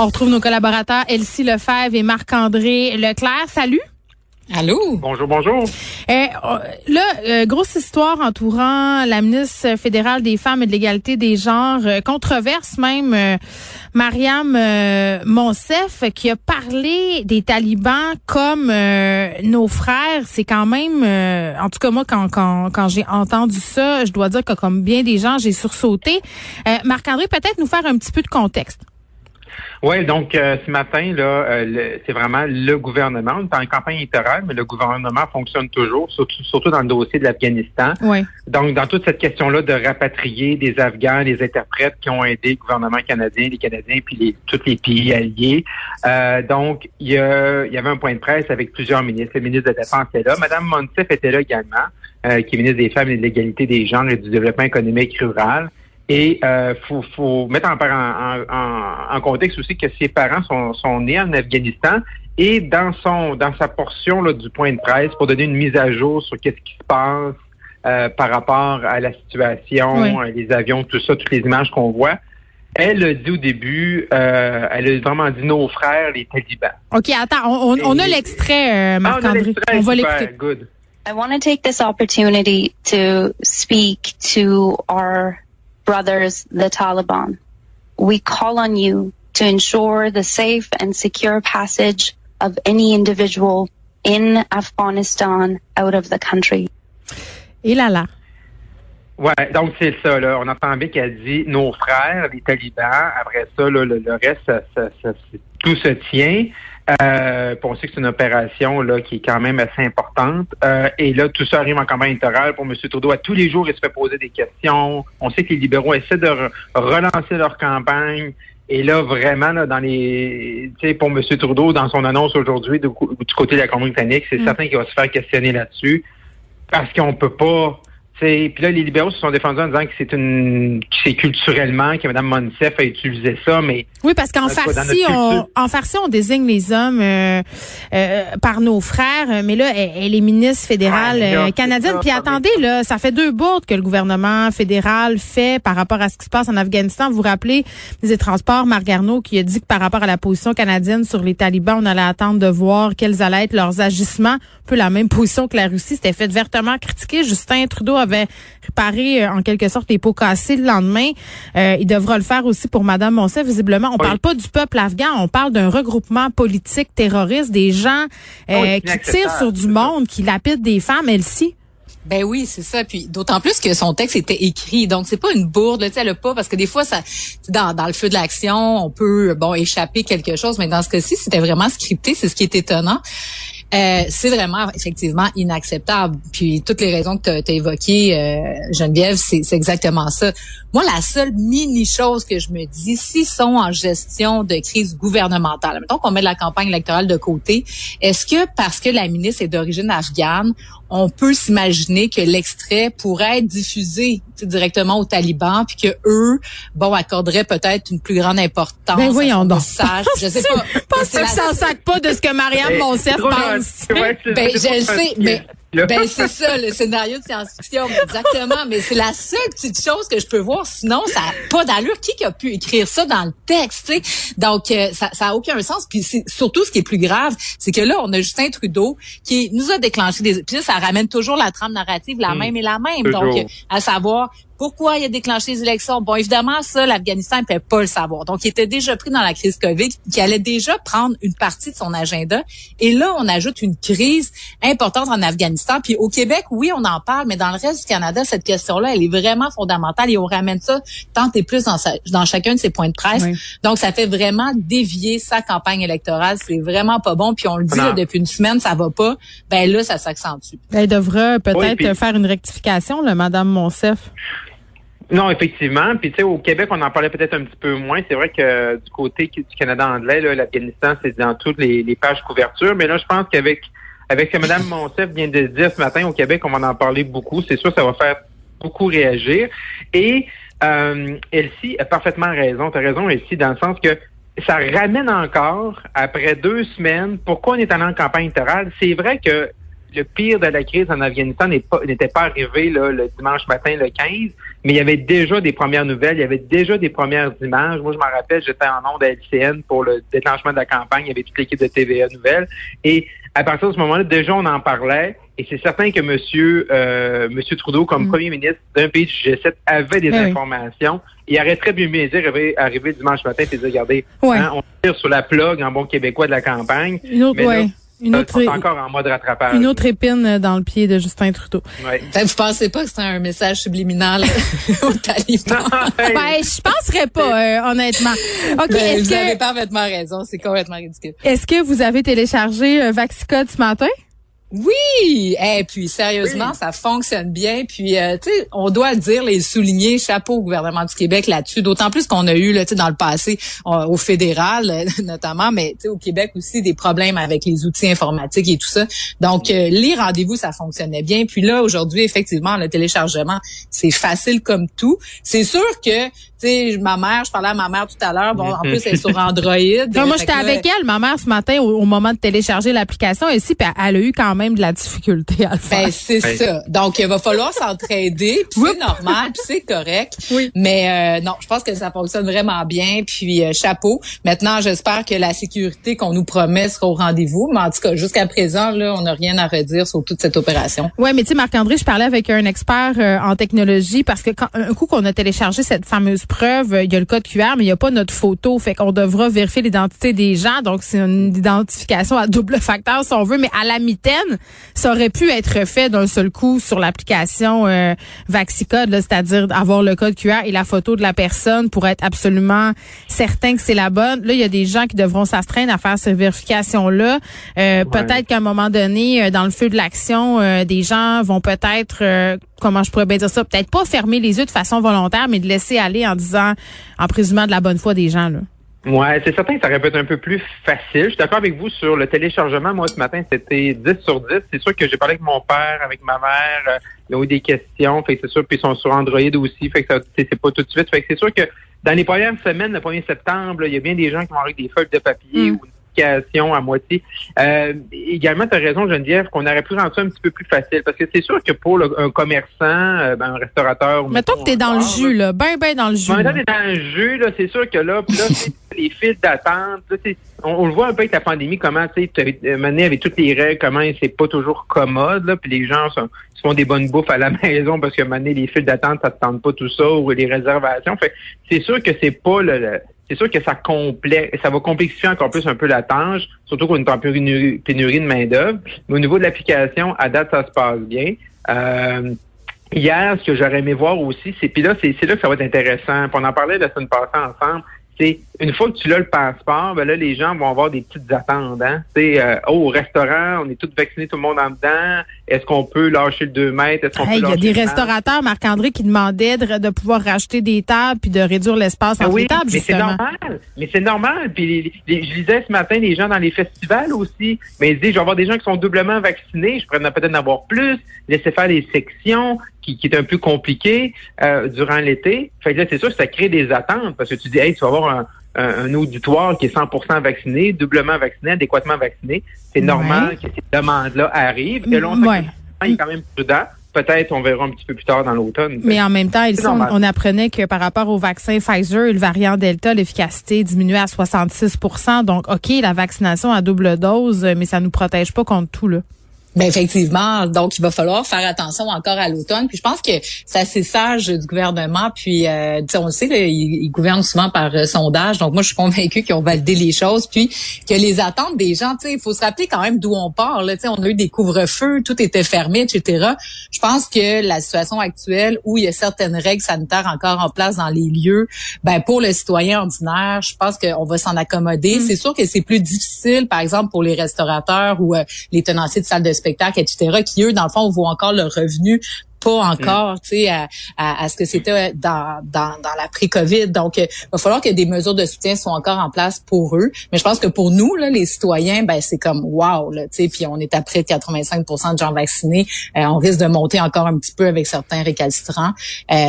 On retrouve nos collaborateurs Elsie Lefebvre et Marc-André Leclerc. Salut. Allô? Bonjour, bonjour. Euh, là, euh, grosse histoire entourant la ministre fédérale des femmes et de l'égalité des genres, euh, controverse même, euh, Mariam Monsef, qui a parlé des talibans comme nos frères. C'est quand même, en tout cas moi, quand, quand, quand j'ai entendu ça, je dois dire que comme bien des gens, j'ai sursauté. Marc-André, peut-être nous faire un petit peu de contexte. Oui, donc euh, ce matin, là, euh, c'est vraiment le gouvernement. On est en campagne électorale, mais le gouvernement fonctionne toujours, surtout, surtout dans le dossier de l'Afghanistan. Oui. Donc, dans toute cette question-là de rapatrier des Afghans, des interprètes qui ont aidé le gouvernement canadien, les Canadiens, puis les, tous les pays alliés. Euh, donc, il y, y avait un point de presse avec plusieurs ministres. Le ministre de la Défense était là. Madame Monsef était là également, qui est ministre des Femmes et de l'égalité des genres et du développement économique rural. Et euh, faut, faut mettre en, en, en, contexte aussi que ses parents sont, sont nés en Afghanistan et dans son dans sa portion là, du point de presse pour donner une mise à jour sur qu'est-ce qui se passe euh, par rapport à la situation, euh, les avions, tout ça, toutes les images qu'on voit. Elle a dit au début, euh, elle a vraiment dit nos frères, les talibans. OK, attends, on, on, a l'extrait, euh, Marc-André. Ah, on, va l'écouter. Good. I want to take this opportunity to speak to our brothers, the Taliban. We call on you to ensure the safe and secure passage of any individual in Afghanistan out of the country. Et là là. Ouais, donc c'est ça. Là. On entend bien qu'elle dit nos frères, les talibans. Après ça, là, le, le, reste, ça, ça, ça, tout se tient. Euh, on sait que c'est une opération là qui est quand même assez importante. Euh, et là, tout ça arrive en campagne électorale pour M. Trudeau. À tous les jours, il se fait poser des questions. On sait que les libéraux essaient de relancer leur campagne. Et là, vraiment, là, dans les, tu sais, pour M. Trudeau, dans son annonce aujourd'hui du, côté de la Colombie britannique, c'est mm. certain qu'il va se faire questionner là-dessus parce qu'on peut pas puis là, les libéraux se sont défendus en disant que c'est une, c'est culturellement que Mme Monsef a utilisé ça, mais oui, parce qu'en farci, on, en farci, on désigne les hommes euh, euh, par nos frères, mais là, elle, est ministre fédérale euh, canadienne. Puis attendez, là, ça fait deux bourdes que le gouvernement fédéral fait par rapport à ce qui se passe en Afghanistan. Vous vous rappelez des Transports, Marc Garneau, qui a dit que par rapport à la position canadienne sur les talibans, on allait attendre de voir quels allaient être leurs agissements. Un peu la même position que la Russie. C'était fait vertement critiquer. Justin Trudeau avait réparé euh, en quelque sorte les pots cassés le lendemain. Euh, il devra le faire aussi pour Madame Monsef. Visiblement, on parle pas du peuple afghan, on parle d'un regroupement politique terroriste, des gens euh, qui tirent sur du monde, qui lapident des femmes, elle ci ben oui, c'est ça. Puis d'autant plus que son texte était écrit, donc c'est pas une bourde, tu sais, elle a pas parce que des fois ça, dans, dans le feu de l'action, on peut bon échapper quelque chose, mais dans ce cas-ci, c'était vraiment scripté, c'est ce qui est étonnant. Euh, c'est vraiment effectivement inacceptable. Puis toutes les raisons que tu as, évoquées, euh, Geneviève, c'est exactement ça. Moi, la seule mini chose que je me dis, s'ils sont en gestion de crise gouvernementale, mettons qu'on met la campagne électorale de côté, est-ce que parce que la ministre est d'origine afghane, on peut s'imaginer que l'extrait pourrait être diffusé directement aux talibans, puis que eux, bon, accorderaient peut-être une plus grande importance ben voyons donc. Je sais pas. Pense que ça sac pas de ce que Marianne Monsef pense. ben, je le sais, mais ben c'est ça le scénario de science-fiction exactement, mais c'est la seule petite chose que je peux voir. Sinon, ça n'a pas d'allure. Qui a pu écrire ça dans le texte Donc euh, ça, ça a aucun sens. Puis surtout ce qui est plus grave, c'est que là on a Justin Trudeau qui nous a déclenché des. Puis ça ramène toujours la trame narrative la hmm. même et la même. Donc à savoir pourquoi il a déclenché les élections? Bon, évidemment, ça, l'Afghanistan ne peut pas le savoir. Donc, il était déjà pris dans la crise COVID, qui allait déjà prendre une partie de son agenda. Et là, on ajoute une crise importante en Afghanistan. Puis au Québec, oui, on en parle, mais dans le reste du Canada, cette question-là, elle est vraiment fondamentale et on ramène ça tant et plus dans, dans chacun de ses points de presse. Donc, ça fait vraiment dévier sa campagne électorale. C'est vraiment pas bon. Puis on le dit depuis une semaine, ça va pas. Ben là, ça s'accentue. Elle devrait peut-être faire une rectification, là, Madame Monsef. Non, effectivement. Puis tu sais, au Québec, on en parlait peut-être un petit peu moins. C'est vrai que du côté du Canada anglais, l'Afghanistan, c'est dans toutes les, pages couverture. Mais là, je pense qu'avec avec ce que Mme Monsef vient de dire ce matin au Québec, on va en parler beaucoup. C'est sûr, ça va faire beaucoup réagir. Et euh, Elsie a parfaitement raison. Tu as raison, Elsie, dans le sens que ça ramène encore, après deux semaines, pourquoi on est allé en campagne électorale. C'est vrai que le pire de la crise en Afghanistan n'était pas, arrivé le dimanche matin, le 15, mais il y avait déjà des premières nouvelles, il y avait déjà des premières images. Moi, je m'en rappelle, j'étais en onde à LCN pour le déclenchement de la campagne, il y avait toute l'équipe de TVA Nouvelles. Et à partir de ce moment-là, déjà, on en parlait. Et c'est certain que Monsieur, euh, Monsieur Trudeau, comme mm. premier ministre d'un pays du G7, avait des ben informations. Il aurait très bien pu dire, arriver, dimanche matin et dire, regardez, hein, on tire sur la plug en bon québécois de la campagne. Une autre, encore en mode rattrapage. Une autre épine dans le pied de Justin Trudeau. Ouais. vous pensez pas que c'est un message subliminal au talibans? ben, je penserais pas, euh, honnêtement. OK, ben, vous avez parfaitement raison, c'est complètement ridicule. Est-ce que vous avez téléchargé euh, Vaxicode ce matin? Oui, et puis sérieusement, ça fonctionne bien. Puis euh, tu sais, on doit dire les souligner, chapeau au gouvernement du Québec là-dessus. D'autant plus qu'on a eu là, tu sais, dans le passé au fédéral notamment, mais tu sais, au Québec aussi des problèmes avec les outils informatiques et tout ça. Donc euh, les rendez-vous, ça fonctionnait bien. Puis là, aujourd'hui, effectivement, le téléchargement, c'est facile comme tout. C'est sûr que tu sais, ma mère, je parlais à ma mère tout à l'heure. Bon, en plus, elle est sur Android. moi, j'étais avec elle, ma mère, ce matin, au, moment de télécharger l'application. Et si, elle a eu quand même de la difficulté à le faire. Ben, c'est ça. Donc, il va falloir s'entraider. Puis c'est normal, puis c'est correct. Oui. Mais euh, non, je pense que ça fonctionne vraiment bien. Puis euh, chapeau. Maintenant, j'espère que la sécurité qu'on nous promet sera au rendez-vous. Mais en tout cas, jusqu'à présent, là, on n'a rien à redire sur toute cette opération. Ouais, mais tu sais, Marc-André, je parlais avec un expert euh, en technologie parce que quand un coup qu'on a téléchargé cette fameuse preuve, il y a le code QR, mais il n'y a pas notre photo. Fait qu'on devra vérifier l'identité des gens. Donc, c'est une identification à double facteur, si on veut. Mais à la mitaine, ça aurait pu être fait d'un seul coup sur l'application euh, Vaxicode, c'est-à-dire avoir le code QR et la photo de la personne pour être absolument certain que c'est la bonne. Là, il y a des gens qui devront s'astreindre à faire cette vérification-là. Euh, peut-être qu'à un moment donné, euh, dans le feu de l'action, euh, des gens vont peut-être comment je pourrais bien dire ça, peut-être pas fermer les yeux de façon volontaire, mais de laisser aller en disant, en présumant de la bonne foi des gens. Là. Ouais, c'est certain que ça aurait pu être un peu plus facile. Je suis d'accord avec vous sur le téléchargement. Moi, ce matin, c'était 10 sur 10. C'est sûr que j'ai parlé avec mon père, avec ma mère. Euh, ils ont eu des questions. Fait que c'est sûr, puis ils sont sur Android aussi. Fait que c'est pas tout de suite. Fait que c'est sûr que dans les premières semaines, le 1er septembre, il y a bien des gens qui vont avec des feuilles de papier mm. ou à moitié. Euh, également, tu as raison, Geneviève, qu'on aurait pu rendre ça un petit peu plus facile. Parce que c'est sûr que pour un commerçant, euh, ben, un restaurateur... Mettons que tu es dans le jus, là. Ben, ben dans le jus. Mettons que dans le jus, là, c'est sûr que là, là les files d'attente, on, le voit un peu avec la pandémie, comment, tu sais, mené avec toutes les règles, comment c'est pas toujours commode, là, puis les gens se font des bonnes bouffes à la maison parce que mener les files d'attente, ça te tente pas tout ça, ou les réservations. Fait c'est sûr que c'est pas le c'est sûr que ça complète, ça va complexifier encore plus un peu la tâche, surtout qu'on est en pénurie, pénurie de main-d'œuvre. Mais au niveau de l'application, à date, ça se passe bien. Euh, hier, ce que j'aurais aimé voir aussi, c'est puis là, c'est là que ça va être intéressant. on en parlait la semaine passée ensemble c'est une fois que tu as le passeport, ben là, les gens vont avoir des petites attentes. Hein? Euh, oh, au restaurant, on est tous vaccinés, tout le monde en dedans. Est-ce qu'on peut lâcher le 2 mètres? Est-ce qu'on Il y a des restaurateurs, Marc-André, qui demandaient de, pouvoir racheter des tables puis de réduire l'espace ben entre les tables, mais c'est normal. Mais c'est normal. Puis je disais ce matin, les gens dans les festivals aussi, mais ils disent, je vais avoir des gens qui sont doublement vaccinés, je pourrais peut-être en avoir plus, laisser faire des sections, qui, est un peu compliqué euh, durant l'été. Fait que là, c'est sûr que ça crée des attentes parce que tu dis, hey, tu vas avoir un, auditoire qui est 100% vacciné, doublement vacciné, adéquatement vacciné. C'est normal que ces demandes-là arrivent. Et là, on ouais. est quand même prudent. Peut-être on verra un petit peu plus tard dans l'automne. Mais en même temps, on, apprenait que par rapport au vaccin Pfizer, le variant Delta, l'efficacité diminuait à 66% Donc, OK, la vaccination à double dose, mais ça nous protège pas contre tout, là. Ben effectivement, donc il va falloir faire attention encore à l'automne. Puis je pense que c'est assez sage du gouvernement. Puis euh, on le sait, il, gouverne souvent par euh, sondage. Donc moi, je suis convaincue qu'ils ont validé les choses. Puis que les attentes des gens, tu sais, il faut se rappeler quand même d'où on part. Là, on a eu des couvre-feux, tout était fermé, etc. Je pense que la situation actuelle où il y a certaines règles sanitaires encore en place dans les lieux, ben pour le citoyen ordinaire, je pense qu'on va s'en accommoder. Mm. C'est sûr que c'est plus difficile, par exemple, pour les restaurateurs ou euh, les tenanciers de salles de spectacle, etc., qui, eux, dans le fond, voient encore leur revenu pas encore, tu sais, à, à, ce que c'était dans, dans, dans la pré-Covid. Donc, il va falloir que des mesures de soutien soient encore en place pour eux. Mais je pense que pour nous, là, les citoyens, ben c'est comme wow, là, tu sais, puis on est à près de 85% de gens vaccinés. on risque de monter encore un petit peu avec certains récalcitrants.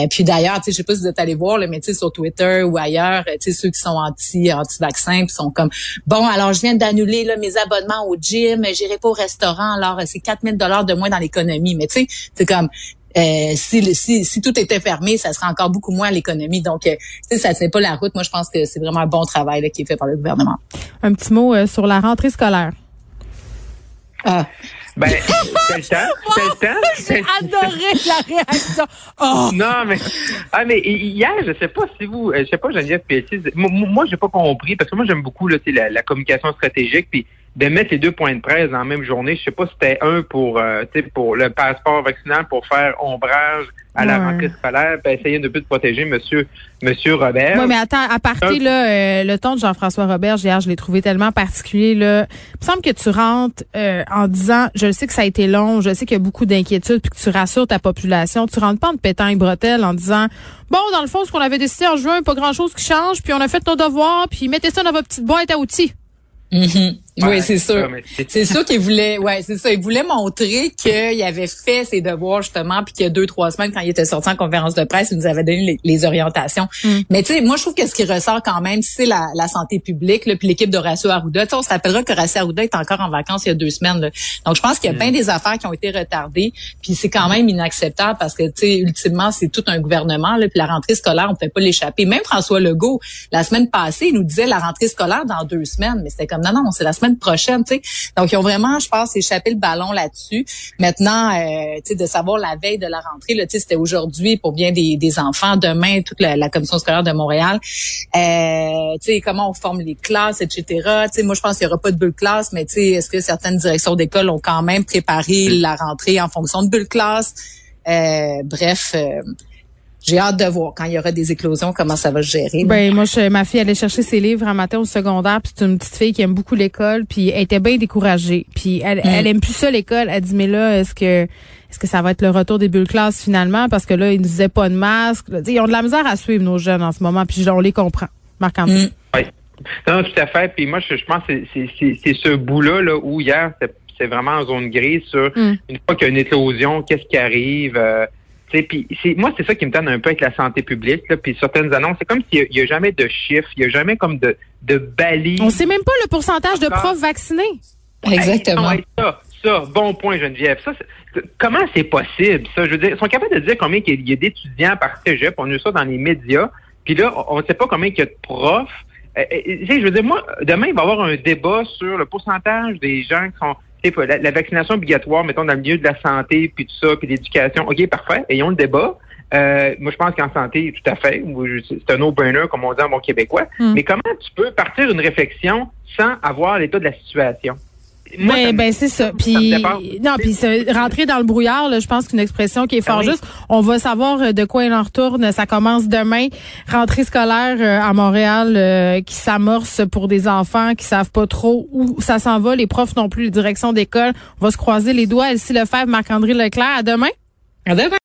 puis d'ailleurs, tu sais, je sais pas si vous êtes allé voir, le mais tu sais, sur Twitter ou ailleurs, tu sais, ceux qui sont anti anti vaccins, puis sont comme bon, alors je viens d'annuler là mes abonnements au gym, j'irai pas au restaurant, alors c'est 4000 dollars de moins dans l'économie. Mais tu sais, c'est comme euh, si, si, si, tout était fermé, ça serait encore beaucoup moins à l'économie. Donc, euh, ça c'est pas la route. Moi, je pense que c'est vraiment un bon travail là, qui est fait par le gouvernement. Un petit mot euh, sur la rentrée scolaire. Ah. Ben, c'est le temps. C'est le temps. J'ai adoré la réaction. Oh. Non, mais, ah, mais hier, je sais pas si vous, je sais pas, Geneviève Pétis, moi, moi j'ai pas compris, parce que moi, j'aime beaucoup, là, la, la communication stratégique, puis de mettre les deux points de presse dans la même journée. Je sais pas si c'était un pour euh, pour le passeport vaccinal pour faire ombrage à la rentrée scolaire, puis essayer de plus de protéger monsieur monsieur Robert. Oui, mais attends, à partir là, euh, le ton de Jean-François Robert hier, je l'ai trouvé tellement particulier là. Il me semble que tu rentres euh, en disant je sais que ça a été long, je sais qu'il y a beaucoup d'inquiétudes puis que tu rassures ta population, tu rentres pas en te pétant les bretelles en disant bon dans le fond ce qu'on avait décidé en juin, pas grand-chose qui change, puis on a fait nos devoirs, puis mettez ça dans votre petite boîte à outils. Mm-hmm. Oui, c'est sûr. C'est sûr qu'il voulait, ouais, c'est ça. Il voulait montrer qu'il avait fait ses devoirs justement, puis qu'il y a deux, trois semaines, quand il était sorti en conférence de presse, il nous avait donné les, orientations. Mm. Mais tu sais, moi, je trouve que ce qui ressort quand même, c'est la, santé publique, puis l'équipe d'Horacio Arruda. on se rappellera qu'Horacio Arruda est encore en vacances il y a deux semaines. Là. Donc, je pense qu'il y a mm. bien des affaires qui ont été retardées, puis c'est quand même inacceptable parce que, tu sais, ultimement, c'est tout un gouvernement, là, puis la rentrée scolaire, on ne peut pas l'échapper. Même François Legault, la semaine passée, il nous disait la rentrée scolaire dans deux semaines, mais c'était comme non, non, c'est la semaine prochaine, tu sais. Donc, ils ont vraiment, je pense, échappé le ballon là-dessus. Maintenant, euh, tu sais, de savoir la veille de la rentrée, là, tu sais, c'était aujourd'hui pour bien des, des, enfants, demain, toute la, commission scolaire de Montréal. Euh, tu sais, comment on forme les classes, etc. Tu sais, moi, je pense qu'il n'y aura pas de bulle classe, mais tu sais, est-ce que certaines directions d'école ont quand même préparé la rentrée en fonction de bulle classe? Euh, bref, euh, j'ai hâte de voir quand il y aura des éclosions comment ça va se gérer. Ben moi je, ma fille allait chercher ses livres un matin au secondaire, puis c'est une petite fille qui aime beaucoup l'école, puis elle était bien découragée. Puis elle, mm. elle aime plus ça l'école. Elle dit mais là est-ce que est-ce que ça va être le retour des bulles classes finalement? Parce que là ils ne disaient pas de masque. Ils ont de la misère à suivre nos jeunes en ce moment, puis on les comprend. Marc André. Mm. Oui. Non, tout à fait. Puis moi, je, pense que c'est ce bout-là là, où hier, c'est vraiment en zone grise sur mm. une fois qu'il y a une éclosion, qu'est-ce qui arrive. Euh, puis moi c'est ça qui me donne un peu avec la santé publique là, puis certaines annonces c'est comme s'il n'y a, jamais de chiffres, il y a jamais comme de de balises. On sait même pas le pourcentage de profs vaccinés. Exactement. ça, ça, bon point Geneviève. Ça, comment c'est possible ça? Je veux dire, ils sont capables de dire combien il y a d'étudiants par cégep, on a eu ça dans les médias, puis là on ne sait pas combien il y a de profs. Euh, euh, je veux dire, moi, demain, il va y avoir un débat sur le pourcentage des gens qui sont la, la, vaccination obligatoire, mettons, dans le milieu de la santé, puis tout ça, puis l'éducation, OK, parfait, ayons le débat. Euh, moi, je pense qu'en santé, tout à fait, c'est un no-brainer, comme on dit en bon québécois. Hmm. Mais comment tu peux partir une réflexion sans avoir l'état de la situation? Mais ben c'est ça. Puis non, puis rentrer dans le brouillard, là, je pense qu'une expression qui est fort ah juste. On va savoir euh, de quoi il en retourne. Ça commence demain. Rentrée scolaire euh, à Montréal euh, qui s'amorce pour des enfants qui savent pas trop où ça s'en va. Les profs non plus, les directions d'école. On va se croiser les doigts. Elsie Lefebvre, Marc-André Leclerc. À demain. À demain.